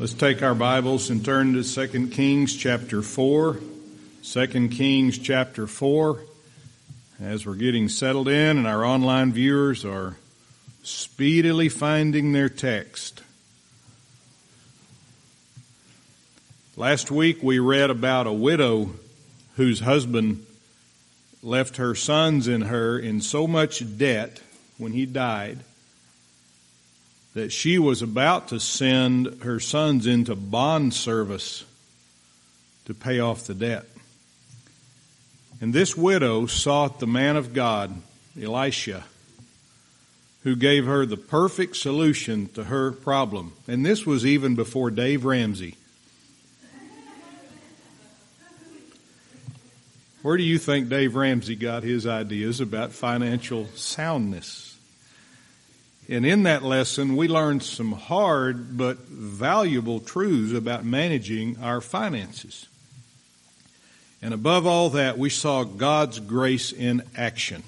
Let's take our Bibles and turn to 2 Kings chapter 4. 2 Kings chapter 4. As we're getting settled in and our online viewers are speedily finding their text. Last week we read about a widow whose husband left her sons and her in so much debt when he died that she was about to send her sons into bond service to pay off the debt. And this widow sought the man of God, Elisha, who gave her the perfect solution to her problem. And this was even before Dave Ramsey. Where do you think Dave Ramsey got his ideas about financial soundness? And in that lesson, we learned some hard but valuable truths about managing our finances. And above all that, we saw God's grace in action.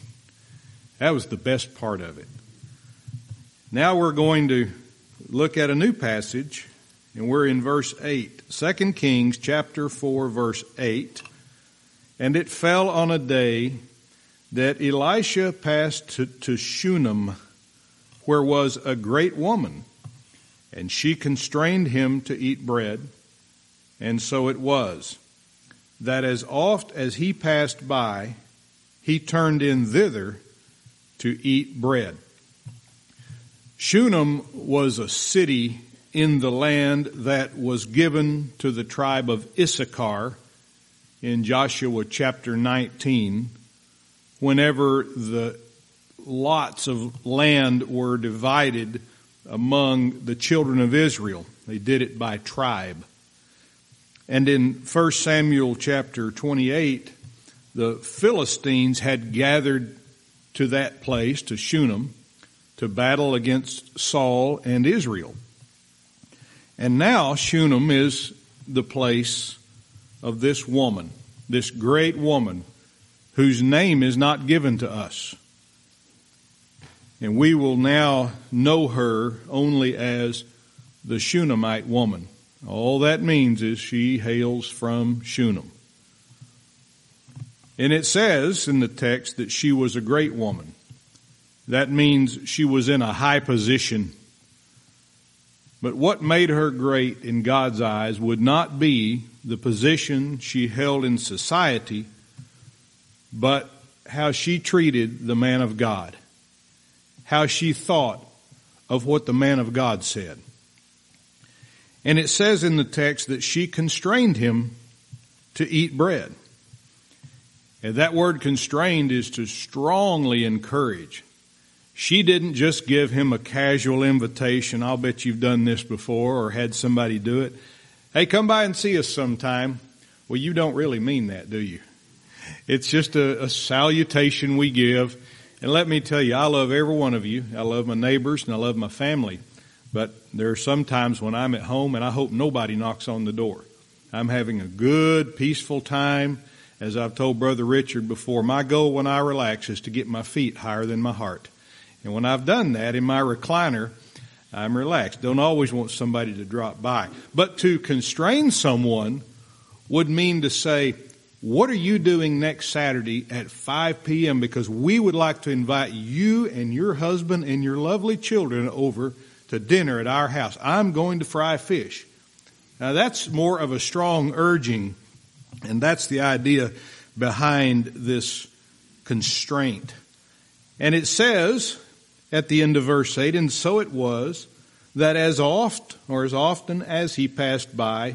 That was the best part of it. Now we're going to look at a new passage, and we're in verse 8. 2 Kings chapter 4 verse 8. And it fell on a day that Elisha passed to, to Shunem, where was a great woman, and she constrained him to eat bread. And so it was, that as oft as he passed by, he turned in thither to eat bread. Shunem was a city in the land that was given to the tribe of Issachar in Joshua chapter 19 whenever the lots of land were divided among the children of Israel. They did it by tribe. And in 1 Samuel chapter 28, the Philistines had gathered to that place, to Shunem, to battle against Saul and Israel. And now Shunem is the place of this woman, this great woman whose name is not given to us. And we will now know her only as the Shunammite woman. All that means is she hails from Shunem. And it says in the text that she was a great woman. That means she was in a high position. But what made her great in God's eyes would not be the position she held in society, but how she treated the man of God how she thought of what the man of God said. And it says in the text that she constrained him to eat bread. And that word constrained is to strongly encourage. She didn't just give him a casual invitation. I'll bet you've done this before or had somebody do it. Hey, come by and see us sometime. Well, you don't really mean that, do you? It's just a, a salutation we give and let me tell you, I love every one of you. I love my neighbors and I love my family. But there are some times when I'm at home and I hope nobody knocks on the door. I'm having a good, peaceful time. As I've told Brother Richard before, my goal when I relax is to get my feet higher than my heart. And when I've done that in my recliner, I'm relaxed. Don't always want somebody to drop by. But to constrain someone would mean to say, what are you doing next Saturday at 5 p.m.? Because we would like to invite you and your husband and your lovely children over to dinner at our house. I'm going to fry fish. Now that's more of a strong urging, and that's the idea behind this constraint. And it says at the end of verse 8, and so it was that as oft or as often as he passed by,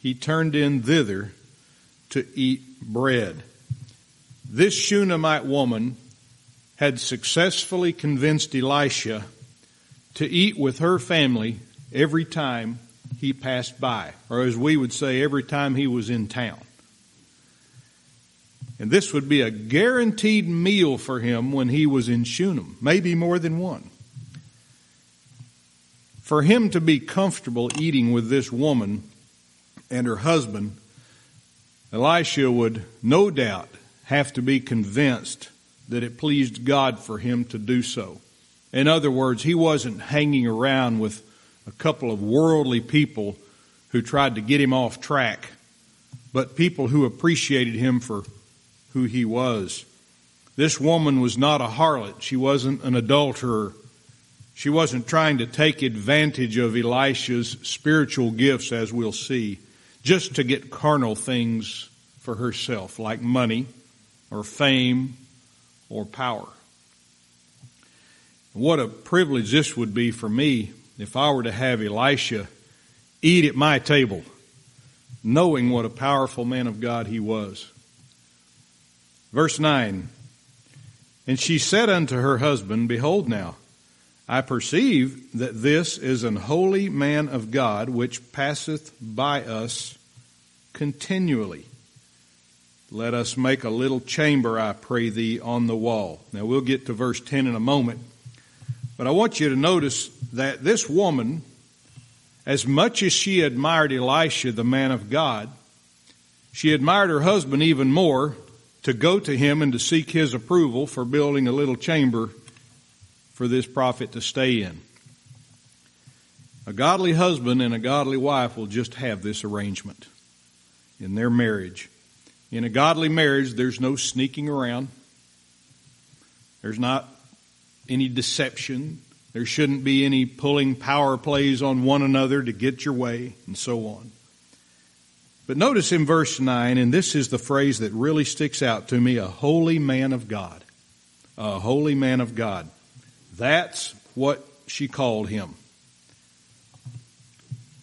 he turned in thither to eat bread. This Shunammite woman had successfully convinced Elisha to eat with her family every time he passed by, or as we would say, every time he was in town. And this would be a guaranteed meal for him when he was in Shunem, maybe more than one. For him to be comfortable eating with this woman and her husband Elisha would no doubt have to be convinced that it pleased God for him to do so. In other words, he wasn't hanging around with a couple of worldly people who tried to get him off track, but people who appreciated him for who he was. This woman was not a harlot. She wasn't an adulterer. She wasn't trying to take advantage of Elisha's spiritual gifts, as we'll see, just to get carnal things for herself, like money or fame or power. What a privilege this would be for me if I were to have Elisha eat at my table, knowing what a powerful man of God he was. Verse 9 And she said unto her husband, Behold now, I perceive that this is an holy man of God which passeth by us continually. Let us make a little chamber, I pray thee, on the wall. Now we'll get to verse 10 in a moment. But I want you to notice that this woman, as much as she admired Elisha, the man of God, she admired her husband even more to go to him and to seek his approval for building a little chamber for this prophet to stay in. A godly husband and a godly wife will just have this arrangement in their marriage. In a godly marriage, there's no sneaking around. There's not any deception. There shouldn't be any pulling power plays on one another to get your way and so on. But notice in verse 9, and this is the phrase that really sticks out to me, a holy man of God. A holy man of God. That's what she called him.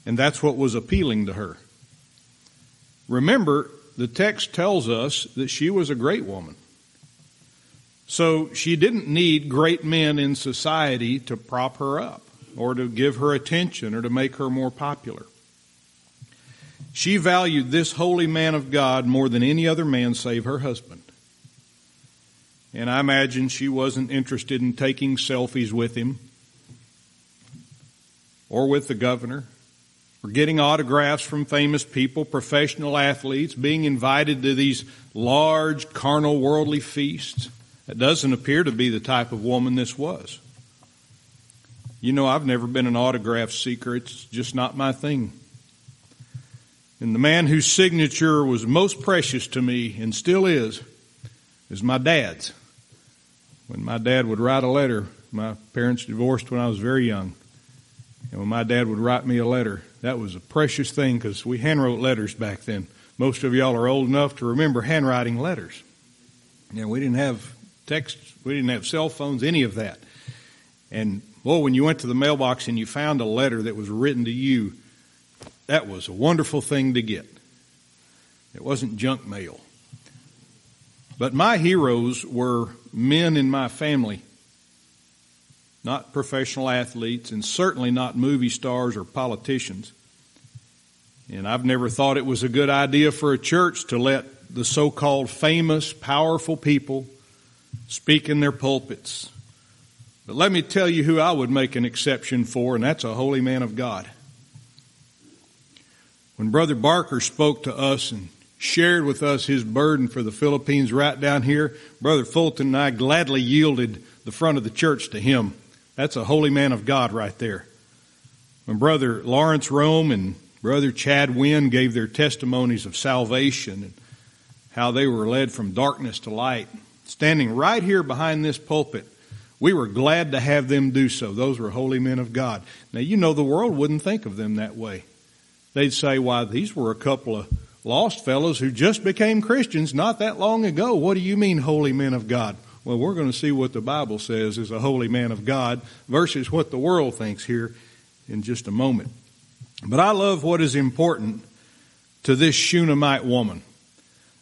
And that's what was appealing to her. Remember, the text tells us that she was a great woman. So she didn't need great men in society to prop her up or to give her attention or to make her more popular. She valued this holy man of God more than any other man save her husband. And I imagine she wasn't interested in taking selfies with him or with the governor or getting autographs from famous people, professional athletes, being invited to these large carnal worldly feasts. That doesn't appear to be the type of woman this was. You know, I've never been an autograph seeker. It's just not my thing. And the man whose signature was most precious to me and still is, is my dad's. When my dad would write a letter, my parents divorced when I was very young. And when my dad would write me a letter, that was a precious thing because we handwrote letters back then. Most of y'all are old enough to remember handwriting letters. And we didn't have text, we didn't have cell phones, any of that. And well, when you went to the mailbox and you found a letter that was written to you, that was a wonderful thing to get. It wasn't junk mail. But my heroes were men in my family, not professional athletes, and certainly not movie stars or politicians. And I've never thought it was a good idea for a church to let the so-called famous, powerful people speak in their pulpits. But let me tell you who I would make an exception for, and that's a holy man of God. When Brother Barker spoke to us and shared with us his burden for the Philippines right down here, Brother Fulton and I gladly yielded the front of the church to him. That's a holy man of God right there. When Brother Lawrence Rome and Brother Chad Wynn gave their testimonies of salvation and how they were led from darkness to light, standing right here behind this pulpit. We were glad to have them do so. Those were holy men of God. Now, you know, the world wouldn't think of them that way. They'd say, why, these were a couple of lost fellows who just became Christians not that long ago. What do you mean, holy men of God? Well, we're going to see what the Bible says is a holy man of God versus what the world thinks here in just a moment. But I love what is important to this Shunammite woman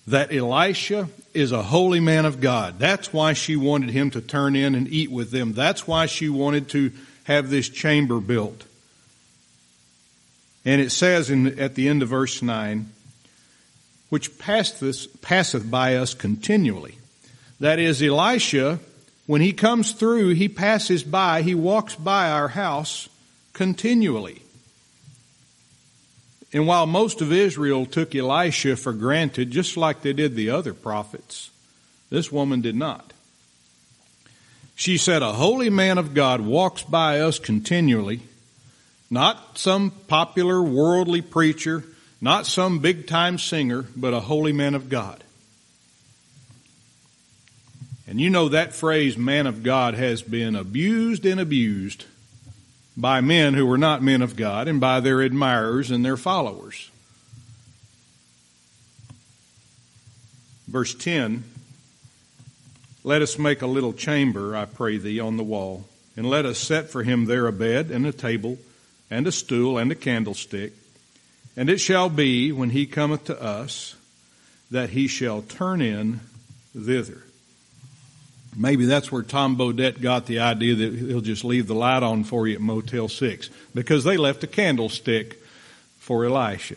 that Elisha is a holy man of God. That's why she wanted him to turn in and eat with them. That's why she wanted to have this chamber built. And it says in, at the end of verse 9, which passeth, passeth by us continually. That is, Elisha, when he comes through, he passes by, he walks by our house continually. And while most of Israel took Elisha for granted, just like they did the other prophets, this woman did not. She said, A holy man of God walks by us continually. Not some popular worldly preacher, not some big time singer, but a holy man of God. And you know that phrase, man of God, has been abused and abused by men who were not men of God and by their admirers and their followers. Verse 10 Let us make a little chamber, I pray thee, on the wall, and let us set for him there a bed and a table and a stool and a candlestick. And it shall be, when he cometh to us, that he shall turn in thither. Maybe that's where Tom Bodett got the idea that he'll just leave the light on for you at Motel 6 because they left a candlestick for Elisha.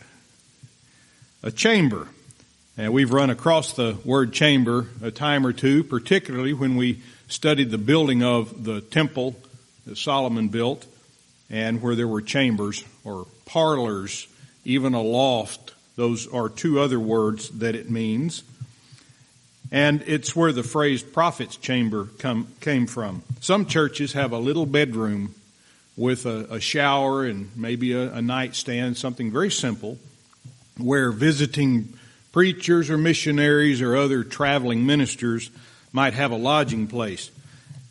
A chamber. And we've run across the word chamber a time or two, particularly when we studied the building of the temple that Solomon built and where there were chambers or parlors, even a loft. Those are two other words that it means. And it's where the phrase prophet's chamber come, came from. Some churches have a little bedroom with a, a shower and maybe a, a nightstand, something very simple, where visiting preachers or missionaries or other traveling ministers might have a lodging place.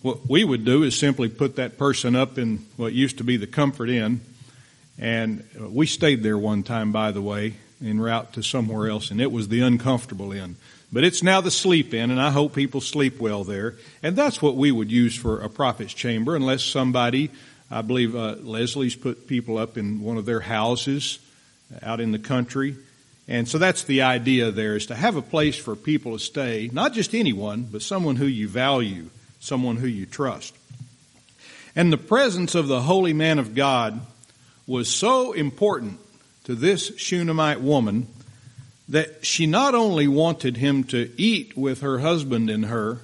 What we would do is simply put that person up in what used to be the Comfort Inn. And we stayed there one time, by the way, en route to somewhere else, and it was the uncomfortable inn. But it's now the Sleep Inn, and I hope people sleep well there. And that's what we would use for a prophet's chamber, unless somebody, I believe uh, Leslie's put people up in one of their houses out in the country. And so that's the idea there is to have a place for people to stay, not just anyone, but someone who you value, someone who you trust. And the presence of the holy man of God was so important to this Shunammite woman that she not only wanted him to eat with her husband and her,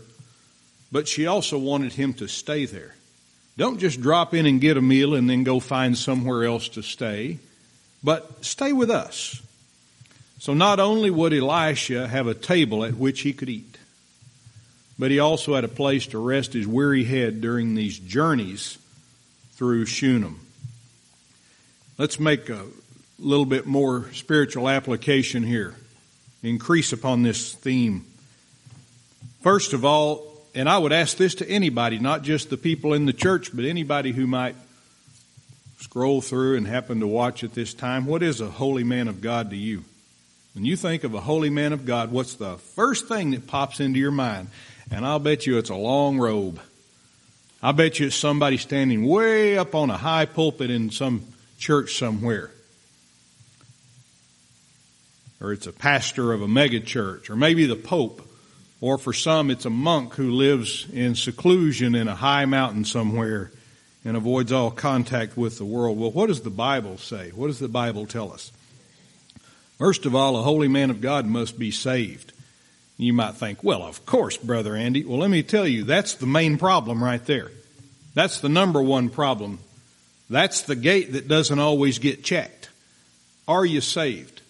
but she also wanted him to stay there. Don't just drop in and get a meal and then go find somewhere else to stay, but stay with us. So not only would Elisha have a table at which he could eat, but he also had a place to rest his weary head during these journeys through Shunem. Let's make a little bit more spiritual application here. Increase upon this theme. First of all, and I would ask this to anybody, not just the people in the church, but anybody who might scroll through and happen to watch at this time. What is a holy man of God to you? When you think of a holy man of God, what's the first thing that pops into your mind? And I'll bet you it's a long robe. I bet you it's somebody standing way up on a high pulpit in some church somewhere or it's a pastor of a megachurch, or maybe the Pope, or for some it's a monk who lives in seclusion in a high mountain somewhere and avoids all contact with the world. Well, what does the Bible say? What does the Bible tell us? First of all, a holy man of God must be saved. You might think, well, of course, Brother Andy. Well, let me tell you, that's the main problem right there. That's the number one problem. That's the gate that doesn't always get checked. Are you saved?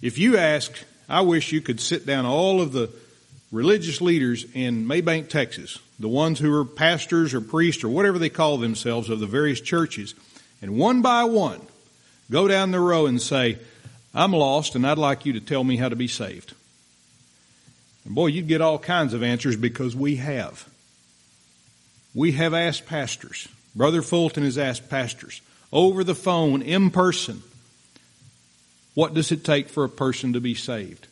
If you ask, I wish you could sit down all of the religious leaders in Mabank, Texas, the ones who are pastors or priests or whatever they call themselves of the various churches, and one by one go down the row and say, I'm lost and I'd like you to tell me how to be saved. And boy, you'd get all kinds of answers because we have. We have asked pastors. Brother Fulton has asked pastors over the phone, in person, what does it take for a person to be saved?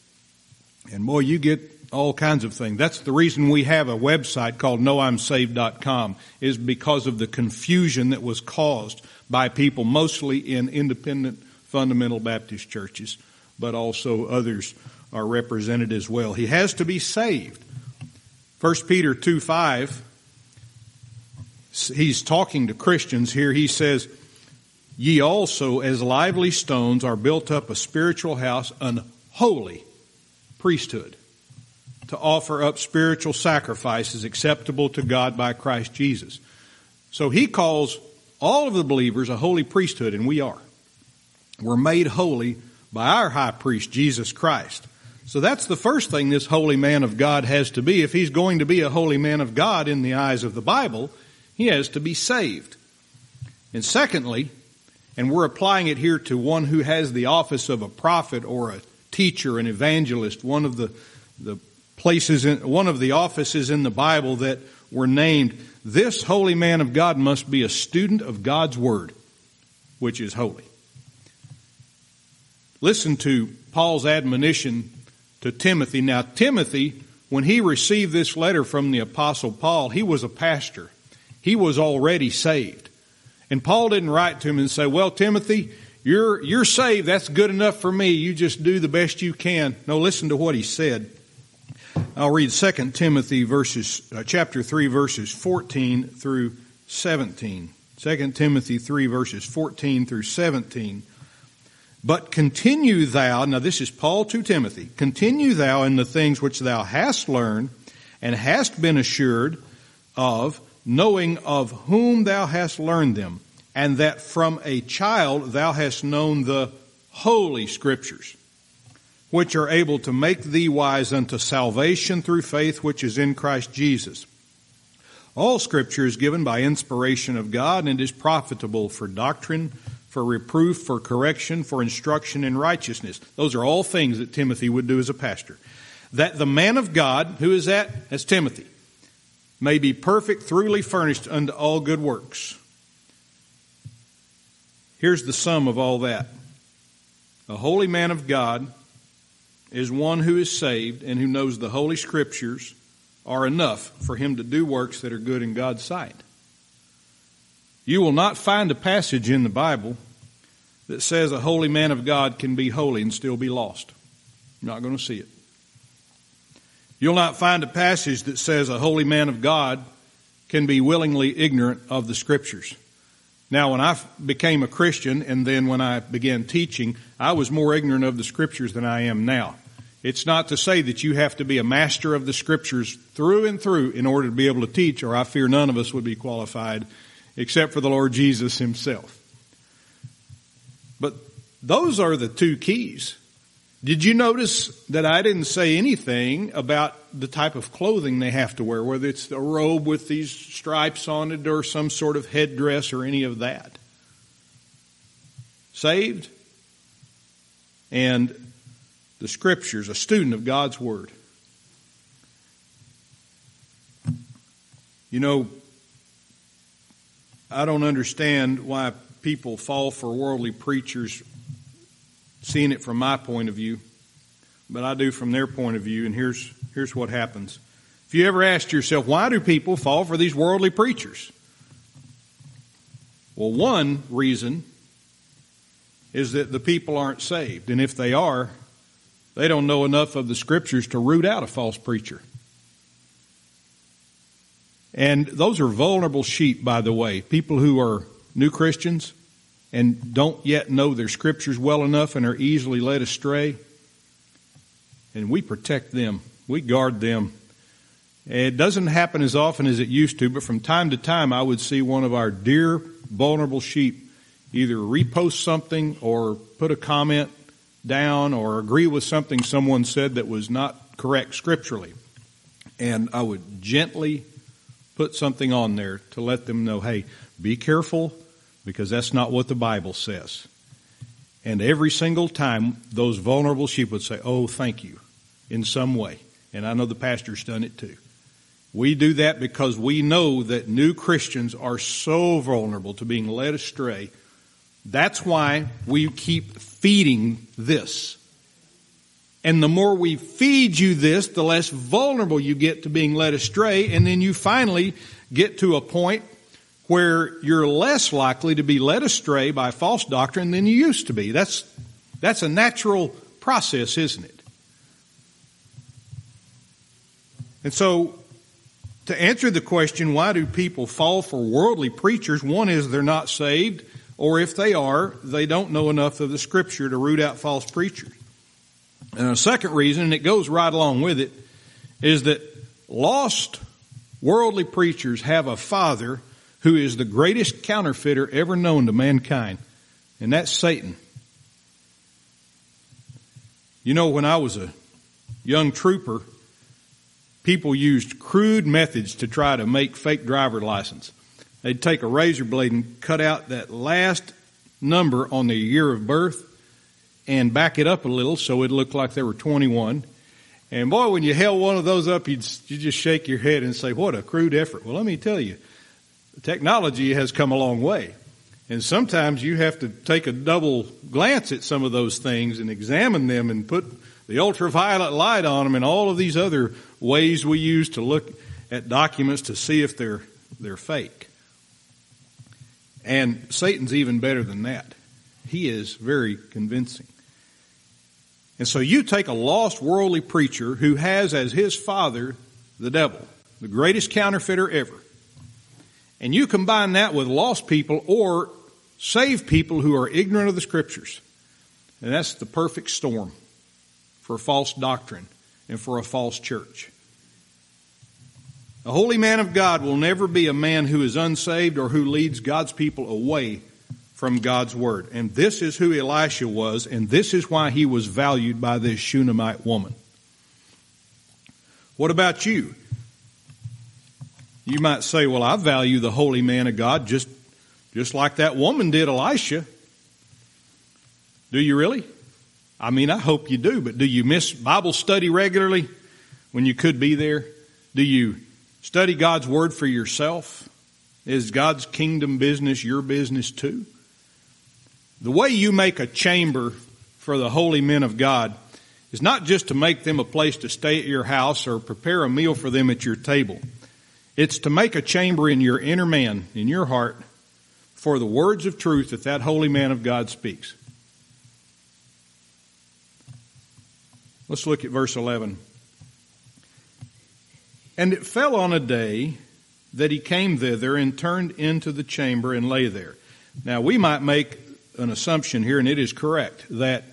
And boy, you get all kinds of things. That's the reason we have a website called knowimsaved.com is because of the confusion that was caused by people mostly in independent fundamental Baptist churches, but also others are represented as well. He has to be saved. 1 Peter 2 5, he's talking to Christians here. He says, Ye also, as lively stones, are built up a spiritual house, an holy priesthood, to offer up spiritual sacrifices acceptable to God by Christ Jesus. So he calls all of the believers a holy priesthood, and we are. We're made holy by our high priest, Jesus Christ. So that's the first thing this holy man of God has to be. If he's going to be a holy man of God in the eyes of the Bible, he has to be saved. And secondly, and we're applying it here to one who has the office of a prophet or a teacher, an evangelist, one of the, the places in, one of the offices in the Bible that were named, this holy man of God must be a student of God's Word, which is holy. Listen to Paul's admonition to Timothy. Now, Timothy, when he received this letter from the apostle Paul, he was a pastor. He was already saved. And Paul didn't write to him and say, well, Timothy, you're, you're saved. That's good enough for me. You just do the best you can. No, listen to what he said. I'll read 2 Timothy verses, uh, chapter 3 verses 14 through 17. 2 Timothy 3 verses 14 through 17. But continue thou, now this is Paul to Timothy, continue thou in the things which thou hast learned and hast been assured of, knowing of whom thou hast learned them, and that from a child thou hast known the holy scriptures, which are able to make thee wise unto salvation through faith which is in Christ Jesus. All scripture is given by inspiration of God and is profitable for doctrine, for reproof, for correction, for instruction in righteousness. Those are all things that Timothy would do as a pastor. That the man of God, who is that? As Timothy, may be perfect, thoroughly furnished unto all good works. Here's the sum of all that. A holy man of God is one who is saved and who knows the Holy Scriptures are enough for him to do works that are good in God's sight. You will not find a passage in the Bible that says a holy man of God can be holy and still be lost. You're not going to see it. You'll not find a passage that says a holy man of God can be willingly ignorant of the scriptures. Now, when I became a Christian and then when I began teaching, I was more ignorant of the scriptures than I am now. It's not to say that you have to be a master of the scriptures through and through in order to be able to teach, or I fear none of us would be qualified except for the Lord Jesus himself. But those are the two keys. Did you notice that I didn't say anything about the type of clothing they have to wear, whether it's a robe with these stripes on it or some sort of headdress or any of that? Saved and the scriptures, a student of God's Word. You know, I don't understand why people fall for worldly preachers, seeing it from my point of view, but I do from their point of view, and here's, here's what happens. If you ever asked yourself, why do people fall for these worldly preachers? Well, one reason is that the people aren't saved, and if they are, they don't know enough of the scriptures to root out a false preacher. And those are vulnerable sheep, by the way. People who are new Christians and don't yet know their scriptures well enough and are easily led astray. And we protect them. We guard them. It doesn't happen as often as it used to, but from time to time I would see one of our dear vulnerable sheep either repost something or put a comment down or agree with something someone said that was not correct scripturally. And I would gently put something on there to let them know, hey, be careful because that's not what the Bible says. And every single time, those vulnerable sheep would say, Oh, thank you, in some way. And I know the pastor's done it too. We do that because we know that new Christians are so vulnerable to being led astray. That's why we keep feeding this. And the more we feed you this, the less vulnerable you get to being led astray. And then you finally get to a point where you're less likely to be led astray by false doctrine than you used to be. That's, that's a natural process, isn't it? And so, to answer the question, why do people fall for worldly preachers? One is they're not saved, or if they are, they don't know enough of the scripture to root out false preachers. And a second reason, and it goes right along with it, is that lost worldly preachers have a father who is the greatest counterfeiter ever known to mankind, and that's Satan. You know, when I was a young trooper, people used crude methods to try to make fake driver license. They'd take a razor blade and cut out that last number on their year of birth and back it up a little so it looked like they were 21. And boy, when you held one of those up, you'd, you just shake your head and say, what a crude effort. Well, let me tell you, technology has come a long way. And sometimes you have to take a double glance at some of those things and examine them and put the ultraviolet light on them and all of these other ways we use to look at documents to see if they're, they're fake. And Satan's even better than that. He is very convincing. And so you take a lost worldly preacher who has as his father the devil, the greatest counterfeiter ever. And you combine that with lost people or saved people who are ignorant of the scriptures. And that's the perfect storm for false doctrine and for a false church. A holy man of God will never be a man who is unsaved or who leads God's people away from God's word. And this is who Elisha was, and this is why he was valued by this Shunammite woman. What about you? You might say, well, I value the holy man of God just, just like that woman did Elisha. Do you really? I mean, I hope you do, but do you miss Bible study regularly when you could be there? Do you Study God's Word for yourself. Is God's kingdom business your business too? The way you make a chamber for the holy men of God is not just to make them a place to stay at your house or prepare a meal for them at your table. It's to make a chamber in your inner man, in your heart, for the words of truth that that holy man of God speaks. Let's look at verse 11. And it fell on a day that he came thither and turned into the chamber and lay there. Now we might make an assumption here, and it is correct, that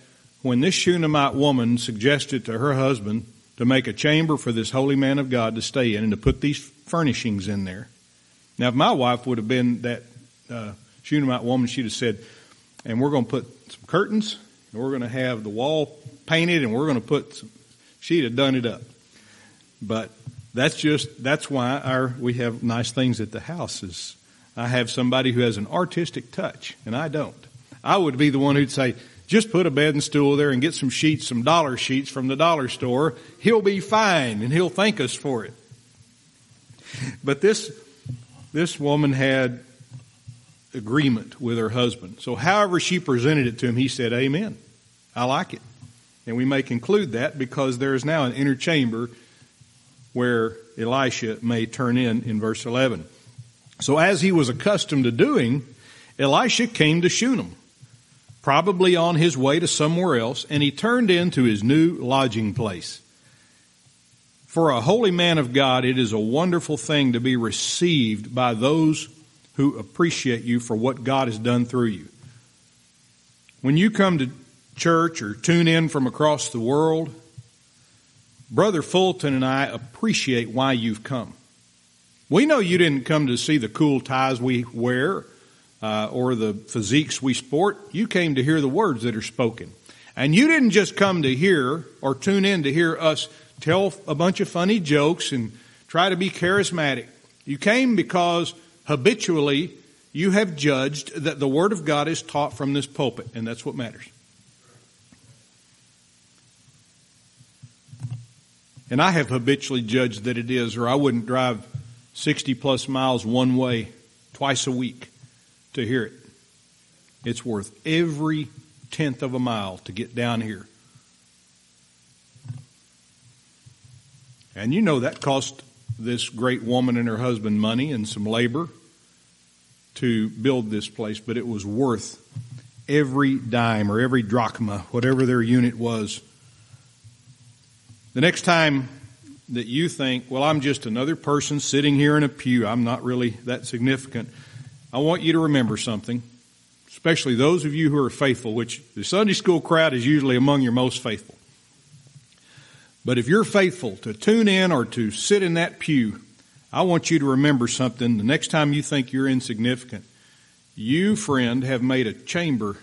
when this Shunammite woman suggested to her husband to make a chamber for this holy man of God to stay in and to put these furnishings in there. Now if my wife would have been that uh, Shunammite woman, she'd have said, and we're going to put some curtains, and we're going to have the wall painted, and we're going to put some, she'd have done it up. But that's just, that's why our, we have nice things at the house is I have somebody who has an artistic touch and I don't. I would be the one who'd say, just put a bed and stool there and get some sheets, some dollar sheets from the dollar store. He'll be fine and he'll thank us for it. But this, this woman had agreement with her husband. So however she presented it to him, he said, amen. I like it. And we may conclude that because there is now an inner chamber where Elisha may turn in in verse 11. So as he was accustomed to doing, Elisha came to Shunem, probably on his way to somewhere else, and he turned into his new lodging place. For a holy man of God, it is a wonderful thing to be received by those who appreciate you for what God has done through you. When you come to church or tune in from across the world, Brother Fulton and I appreciate why you've come. We know you didn't come to see the cool ties we wear uh, or the physiques we sport. You came to hear the words that are spoken. And you didn't just come to hear or tune in to hear us tell a bunch of funny jokes and try to be charismatic. You came because habitually you have judged that the Word of God is taught from this pulpit, and that's what matters. And I have habitually judged that it is, or I wouldn't drive 60 plus miles one way twice a week to hear it. It's worth every tenth of a mile to get down here. And you know that cost this great woman and her husband money and some labor to build this place, but it was worth every dime or every drachma, whatever their unit was, the next time that you think, well, I'm just another person sitting here in a pew, I'm not really that significant, I want you to remember something, especially those of you who are faithful, which the Sunday school crowd is usually among your most faithful. But if you're faithful to tune in or to sit in that pew, I want you to remember something the next time you think you're insignificant. You, friend, have made a chamber,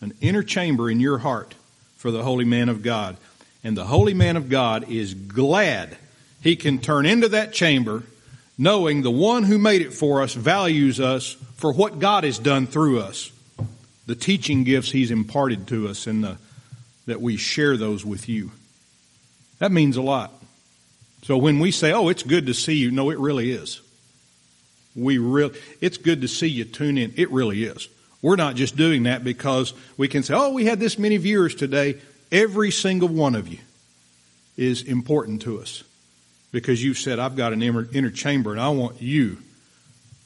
an inner chamber in your heart for the holy man of God. And the holy man of God is glad he can turn into that chamber knowing the one who made it for us values us for what God has done through us. the teaching gifts He's imparted to us and the, that we share those with you. That means a lot. So when we say, oh, it's good to see you, no, it really is. We really, it's good to see you tune in. It really is. We're not just doing that because we can say, oh, we had this many viewers today. Every single one of you is important to us because you've said, I've got an inner, inner chamber and I want you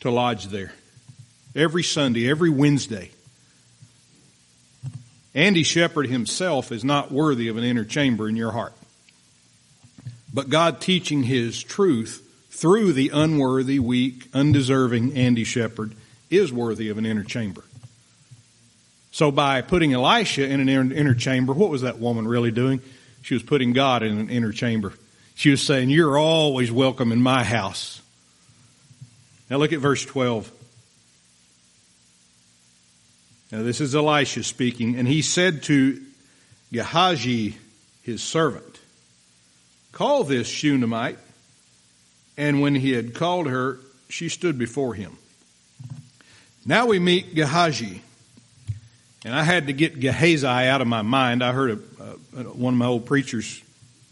to lodge there. Every Sunday, every Wednesday. Andy Sheppard himself is not worthy of an inner chamber in your heart. But God teaching His truth through the unworthy, weak, undeserving Andy Sheppard is worthy of an inner chamber. So by putting Elisha in an inner chamber, what was that woman really doing? She was putting God in an inner chamber. She was saying, you're always welcome in my house. Now look at verse 12. Now this is Elisha speaking, and he said to Gehazi, his servant, Call this Shunammite. And when he had called her, she stood before him. Now we meet Gehazi. And I had to get Gehazi out of my mind. I heard a, a, one of my old preachers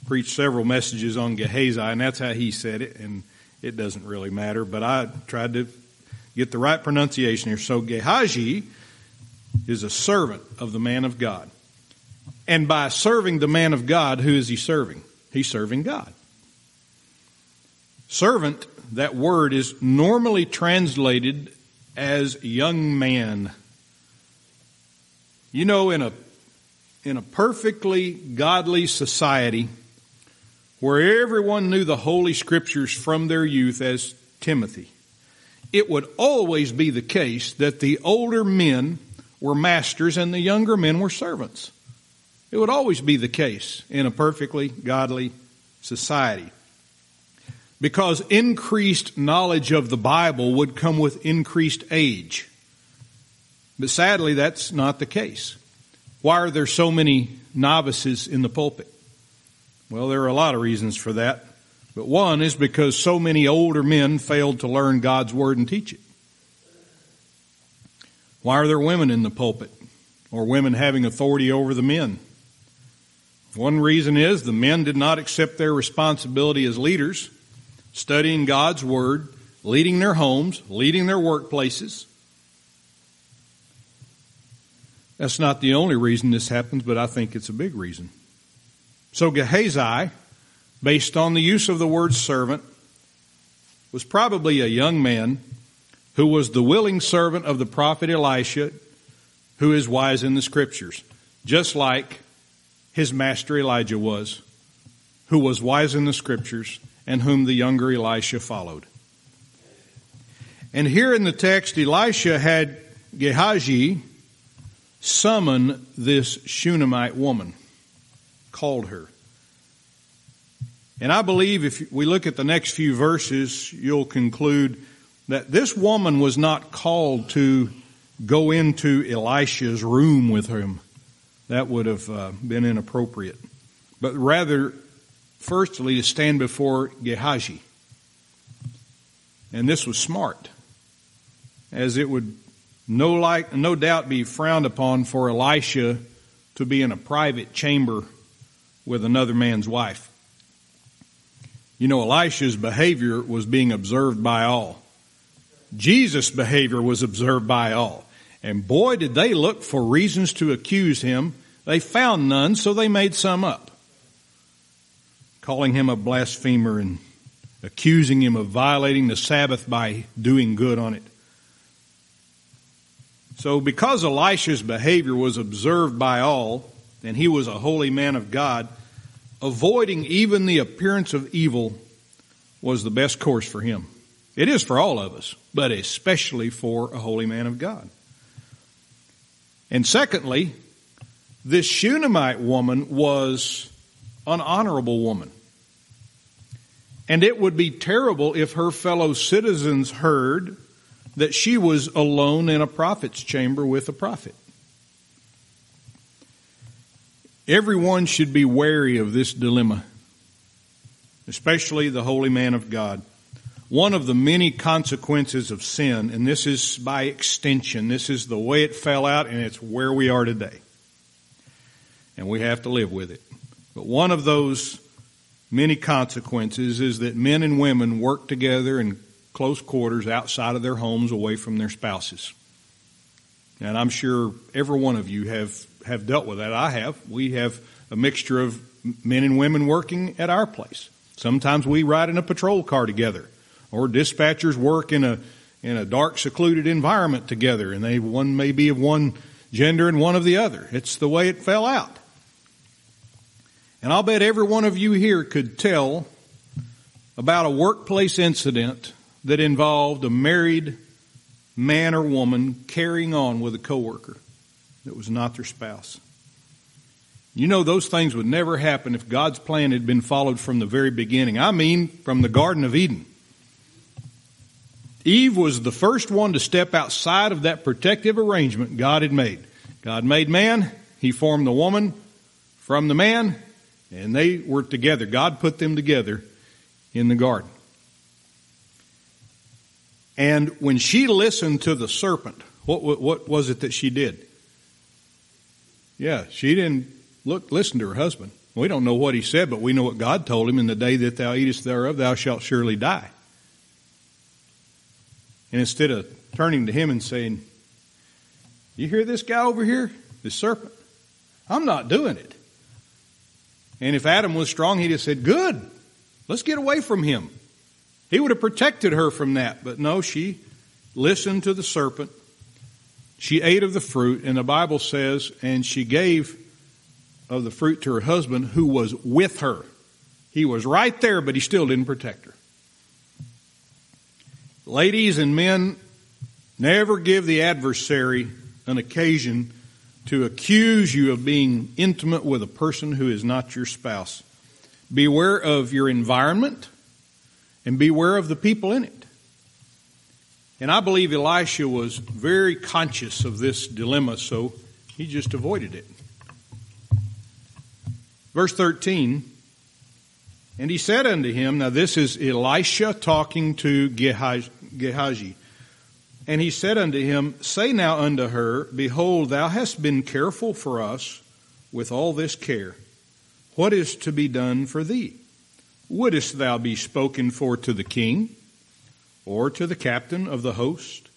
preach several messages on Gehazi, and that's how he said it, and it doesn't really matter, but I tried to get the right pronunciation here. So Gehazi is a servant of the man of God. And by serving the man of God, who is he serving? He's serving God. Servant, that word is normally translated as young man. You know, in a, in a perfectly godly society where everyone knew the Holy Scriptures from their youth as Timothy, it would always be the case that the older men were masters and the younger men were servants. It would always be the case in a perfectly godly society. Because increased knowledge of the Bible would come with increased age. But sadly, that's not the case. Why are there so many novices in the pulpit? Well, there are a lot of reasons for that. But one is because so many older men failed to learn God's Word and teach it. Why are there women in the pulpit? Or women having authority over the men? One reason is the men did not accept their responsibility as leaders, studying God's Word, leading their homes, leading their workplaces. That's not the only reason this happens, but I think it's a big reason. So Gehazi, based on the use of the word servant, was probably a young man who was the willing servant of the prophet Elisha, who is wise in the scriptures, just like his master Elijah was, who was wise in the scriptures and whom the younger Elisha followed. And here in the text, Elisha had Gehazi summon this Shunammite woman, called her. And I believe if we look at the next few verses, you'll conclude that this woman was not called to go into Elisha's room with him that would have uh, been inappropriate. But rather, firstly, to stand before Gehazi. And this was smart, as it would no, like, no doubt be frowned upon for Elisha to be in a private chamber with another man's wife. You know, Elisha's behavior was being observed by all. Jesus' behavior was observed by all. And boy, did they look for reasons to accuse him. They found none, so they made some up. Calling him a blasphemer and accusing him of violating the Sabbath by doing good on it. So because Elisha's behavior was observed by all, and he was a holy man of God, avoiding even the appearance of evil was the best course for him. It is for all of us, but especially for a holy man of God. And secondly, this Shunammite woman was an honorable woman. And it would be terrible if her fellow citizens heard that she was alone in a prophet's chamber with a prophet. Everyone should be wary of this dilemma, especially the holy man of God. one of the many consequences of sin, and this is by extension, this is the way it fell out and it's where we are today. And we have to live with it. But one of those many consequences is that men and women work together in close quarters outside of their homes away from their spouses. And I'm sure every one of you have, have dealt with that. I have. We have a mixture of men and women working at our place. Sometimes we ride in a patrol car together or dispatchers work in a in a dark, secluded environment together, and they one may be of one gender and one of the other. It's the way it fell out. And I'll bet every one of you here could tell about a workplace incident that involved a married man or woman carrying on with a coworker that was not their spouse. You know those things would never happen if God's plan had been followed from the very beginning. I mean, from the Garden of Eden. Eve was the first one to step outside of that protective arrangement God had made. God made man, He formed the woman from the man, and they were together. God put them together in the garden. And when she listened to the serpent, what, what, what was it that she did? Yeah, she didn't look, listen to her husband. We don't know what he said, but we know what God told him in the day that thou eatest thereof, thou shalt surely die. And instead of turning to him and saying, You hear this guy over here? This serpent? I'm not doing it. And if Adam was strong, he'd have said, Good, let's get away from him. He would have protected her from that. But no, she listened to the serpent. She ate of the fruit, and the Bible says, and she gave of the fruit to her husband who was with her. He was right there, but he still didn't protect her. Ladies and men, never give the adversary an occasion to accuse you of being intimate with a person who is not your spouse. Beware of your environment and beware of the people in it. And I believe Elisha was very conscious of this dilemma, so he just avoided it. Verse 13 And he said unto him, Now this is Elisha talking to Gehazi. And he said unto him, Say now unto her, Behold, thou hast been careful for us with all this care. What is to be done for thee? Wouldst thou be spoken for to the king or to the captain of the host?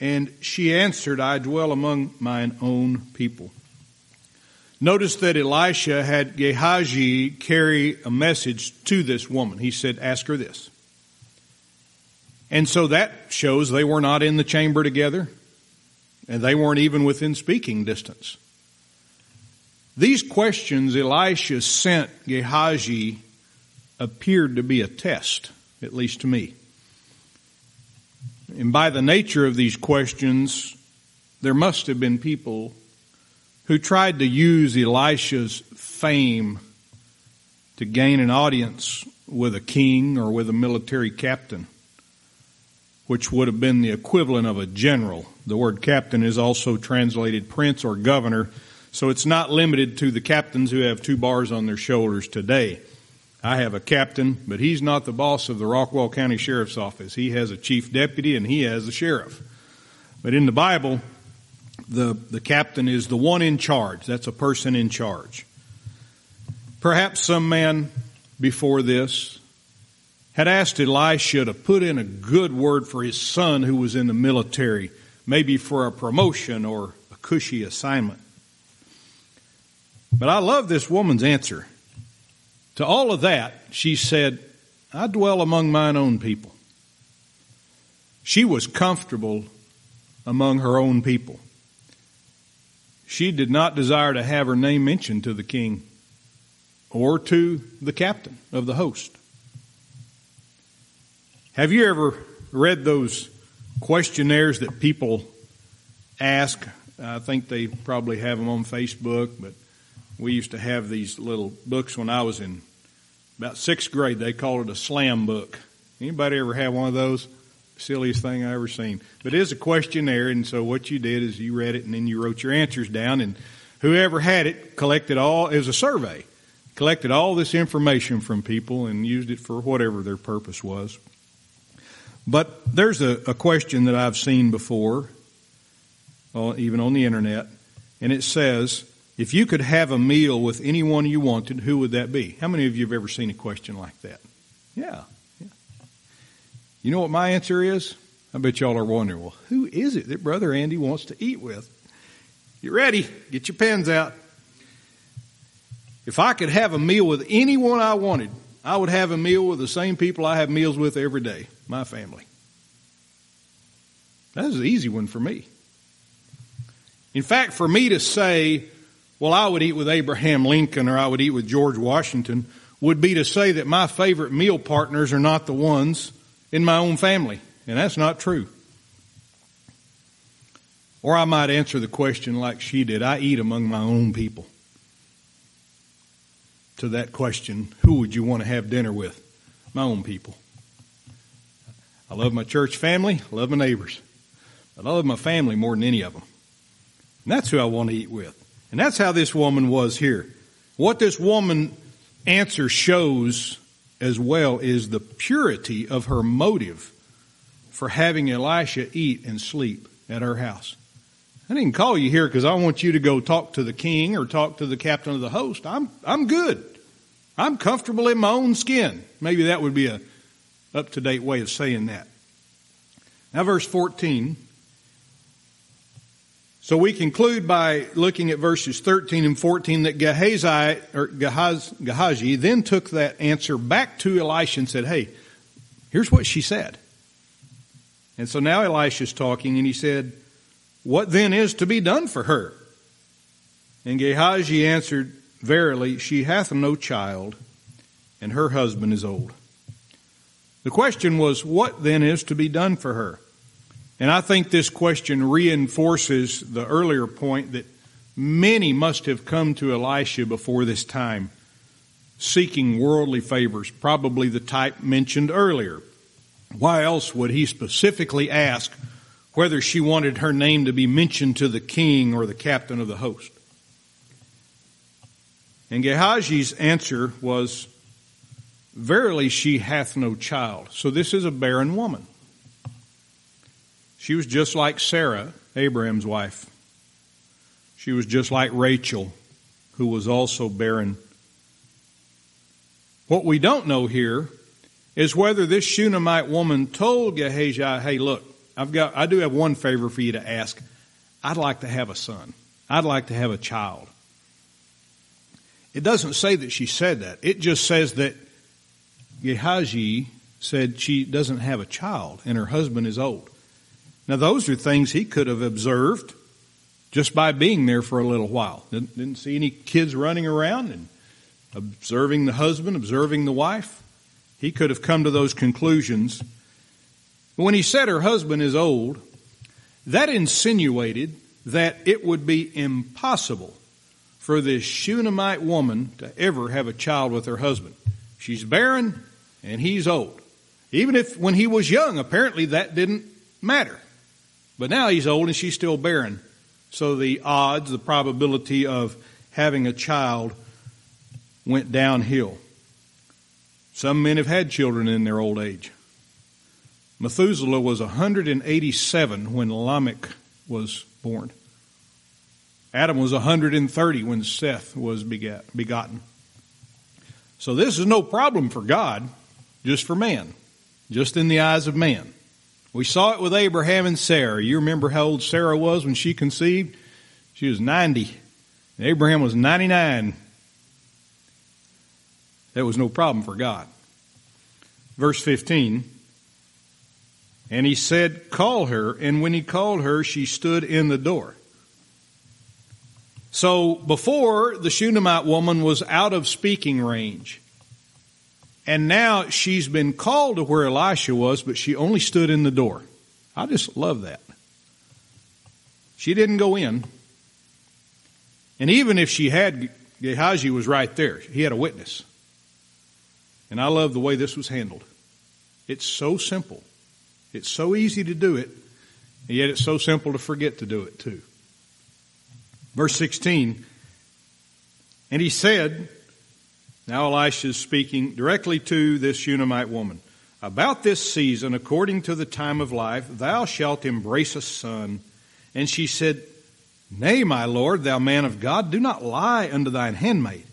And she answered, I dwell among mine own people. Notice that Elisha had Gehazi carry a message to this woman. He said, Ask her this. And so that shows they were not in the chamber together, and they weren't even within speaking distance. These questions Elisha sent Gehazi appeared to be a test, at least to me. And by the nature of these questions, there must have been people who tried to use Elisha's fame to gain an audience with a king or with a military captain which would have been the equivalent of a general. The word captain is also translated prince or governor, so it's not limited to the captains who have two bars on their shoulders today. I have a captain, but he's not the boss of the Rockwall County Sheriff's Office. He has a chief deputy and he has a sheriff. But in the Bible, the, the captain is the one in charge. That's a person in charge. Perhaps some man before this had asked Elisha to put in a good word for his son who was in the military, maybe for a promotion or a cushy assignment. But I love this woman's answer. To all of that, she said, I dwell among mine own people. She was comfortable among her own people. She did not desire to have her name mentioned to the king or to the captain of the host. Have you ever read those questionnaires that people ask? I think they probably have them on Facebook, but we used to have these little books when I was in about sixth grade. They called it a slam book. Anybody ever have one of those? Silliest thing I ever seen. But it is a questionnaire, and so what you did is you read it and then you wrote your answers down, and whoever had it collected all. It was a survey collected all this information from people and used it for whatever their purpose was. But there's a, a question that I've seen before, uh, even on the internet, and it says, if you could have a meal with anyone you wanted, who would that be? How many of you have ever seen a question like that? Yeah. yeah. You know what my answer is? I bet y'all are wondering, well, who is it that Brother Andy wants to eat with? Get ready. Get your pens out. If I could have a meal with anyone I wanted, I would have a meal with the same people I have meals with every day, my family. That's an easy one for me. In fact, for me to say, well, I would eat with Abraham Lincoln or I would eat with George Washington would be to say that my favorite meal partners are not the ones in my own family. And that's not true. Or I might answer the question like she did I eat among my own people to that question, who would you want to have dinner with? My own people. I love my church family, I love my neighbors. But I love my family more than any of them. And that's who I want to eat with. And that's how this woman was here. What this woman answer shows as well is the purity of her motive for having Elisha eat and sleep at her house. I didn't call you here because I want you to go talk to the king or talk to the captain of the host. I'm, I'm good. I'm comfortable in my own skin. Maybe that would be a up to date way of saying that. Now verse 14. So we conclude by looking at verses 13 and 14 that Gehazi, or Gehazi, Gehazi then took that answer back to Elisha and said, hey, here's what she said. And so now Elisha's talking and he said, what then is to be done for her? And Gehazi answered, Verily, she hath no child, and her husband is old. The question was, what then is to be done for her? And I think this question reinforces the earlier point that many must have come to Elisha before this time, seeking worldly favors, probably the type mentioned earlier. Why else would he specifically ask whether she wanted her name to be mentioned to the king or the captain of the host? And Gehazi's answer was, Verily she hath no child. So this is a barren woman. She was just like Sarah, Abraham's wife. She was just like Rachel, who was also barren. What we don't know here is whether this Shunammite woman told Gehazi, hey, look, I've got, I do have one favor for you to ask. I'd like to have a son. I'd like to have a child. It doesn't say that she said that. It just says that Gehazi said she doesn't have a child and her husband is old. Now those are things he could have observed just by being there for a little while. Didn't, didn't see any kids running around and observing the husband, observing the wife. He could have come to those conclusions. But when he said her husband is old, that insinuated that it would be impossible for this Shunammite woman to ever have a child with her husband. She's barren and he's old. Even if when he was young, apparently that didn't matter. But now he's old and she's still barren. So the odds, the probability of having a child went downhill. Some men have had children in their old age. Methuselah was 187 when Lamech was born. Adam was 130 when Seth was begat, begotten. So this is no problem for God, just for man, just in the eyes of man. We saw it with Abraham and Sarah. You remember how old Sarah was when she conceived? She was 90. And Abraham was 99. That was no problem for God. Verse 15. And he said, Call her. And when he called her, she stood in the door. So before the Shunammite woman was out of speaking range. And now she's been called to where Elisha was, but she only stood in the door. I just love that. She didn't go in. And even if she had, Gehazi was right there. He had a witness. And I love the way this was handled. It's so simple. It's so easy to do it, and yet it's so simple to forget to do it too. Verse 16, and he said, Now Elisha is speaking directly to this Shunammite woman. About this season, according to the time of life, thou shalt embrace a son. And she said, Nay, my lord, thou man of God, do not lie unto thine handmaid.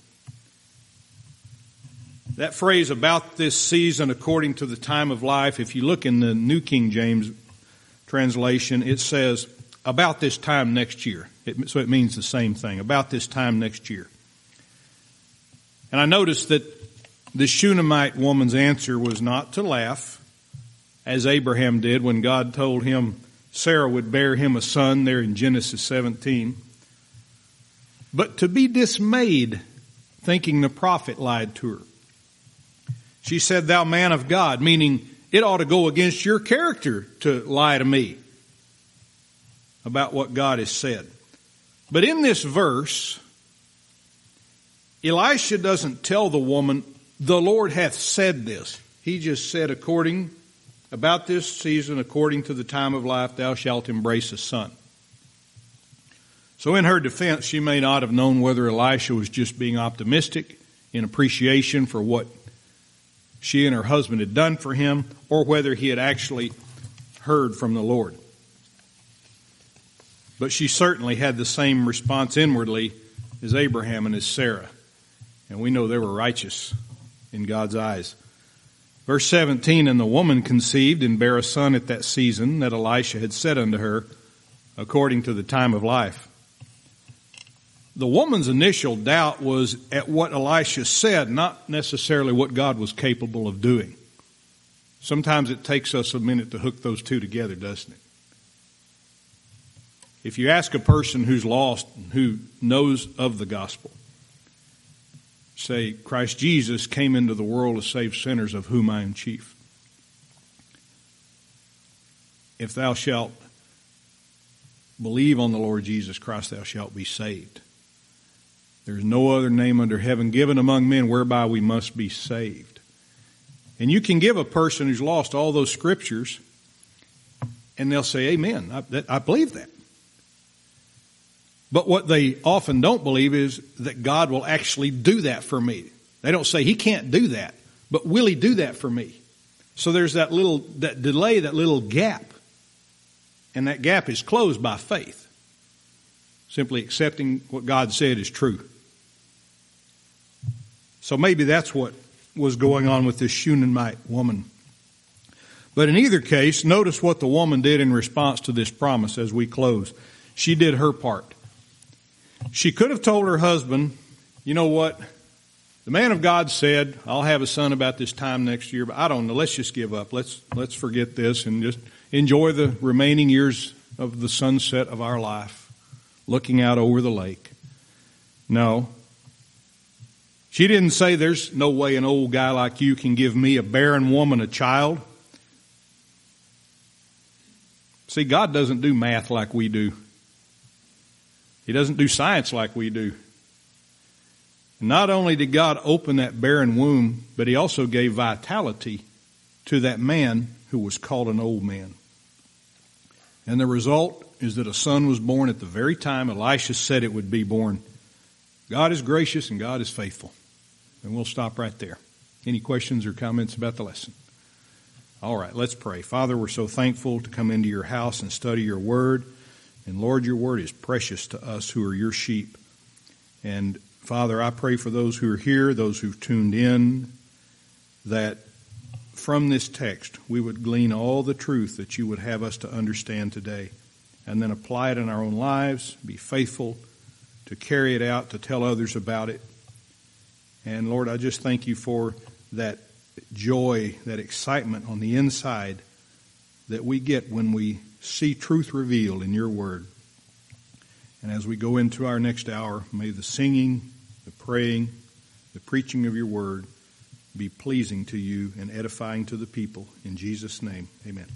That phrase about this season according to the time of life, if you look in the New King James translation, it says about this time next year. It, so it means the same thing, about this time next year. And I noticed that the Shunammite woman's answer was not to laugh, as Abraham did when God told him Sarah would bear him a son there in Genesis 17, but to be dismayed, thinking the prophet lied to her. She said, Thou man of God, meaning it ought to go against your character to lie to me about what God has said. But in this verse, Elisha doesn't tell the woman, the Lord hath said this. He just said, according, about this season, according to the time of life, thou shalt embrace a son. So in her defense, she may not have known whether Elisha was just being optimistic in appreciation for what she and her husband had done for him, or whether he had actually heard from the Lord. But she certainly had the same response inwardly as Abraham and as Sarah. And we know they were righteous in God's eyes. Verse 17, and the woman conceived and bare a son at that season that Elisha had said unto her, according to the time of life. The woman's initial doubt was at what Elisha said, not necessarily what God was capable of doing. Sometimes it takes us a minute to hook those two together, doesn't it? If you ask a person who's lost, who knows of the gospel, say, Christ Jesus came into the world to save sinners, of whom I am chief. If thou shalt believe on the Lord Jesus Christ, thou shalt be saved. There is no other name under heaven given among men whereby we must be saved. And you can give a person who's lost all those scriptures, and they'll say, Amen. I, that, I believe that. But what they often don't believe is that God will actually do that for me. They don't say, He can't do that, but will He do that for me? So there's that little, that delay, that little gap. And that gap is closed by faith. Simply accepting what God said is true. So maybe that's what was going on with this Shunammite woman. But in either case, notice what the woman did in response to this promise as we close. She did her part. She could have told her husband, you know what? The man of God said, I'll have a son about this time next year, but I don't know. Let's just give up. Let's, let's forget this and just enjoy the remaining years of the sunset of our life, looking out over the lake. No. She didn't say, there's no way an old guy like you can give me, a barren woman, a child. See, God doesn't do math like we do. He doesn't do science like we do. Not only did God open that barren womb, but he also gave vitality to that man who was called an old man. And the result is that a son was born at the very time Elisha said it would be born. God is gracious and God is faithful. And we'll stop right there. Any questions or comments about the lesson? All right, let's pray. Father, we're so thankful to come into your house and study your word. And Lord, your word is precious to us who are your sheep. And Father, I pray for those who are here, those who've tuned in, that from this text we would glean all the truth that you would have us to understand today and then apply it in our own lives, be faithful to carry it out, to tell others about it. And Lord, I just thank you for that joy, that excitement on the inside that we get when we see truth revealed in your word. And as we go into our next hour, may the singing, the praying, the preaching of your word be pleasing to you and edifying to the people. In Jesus' name, amen.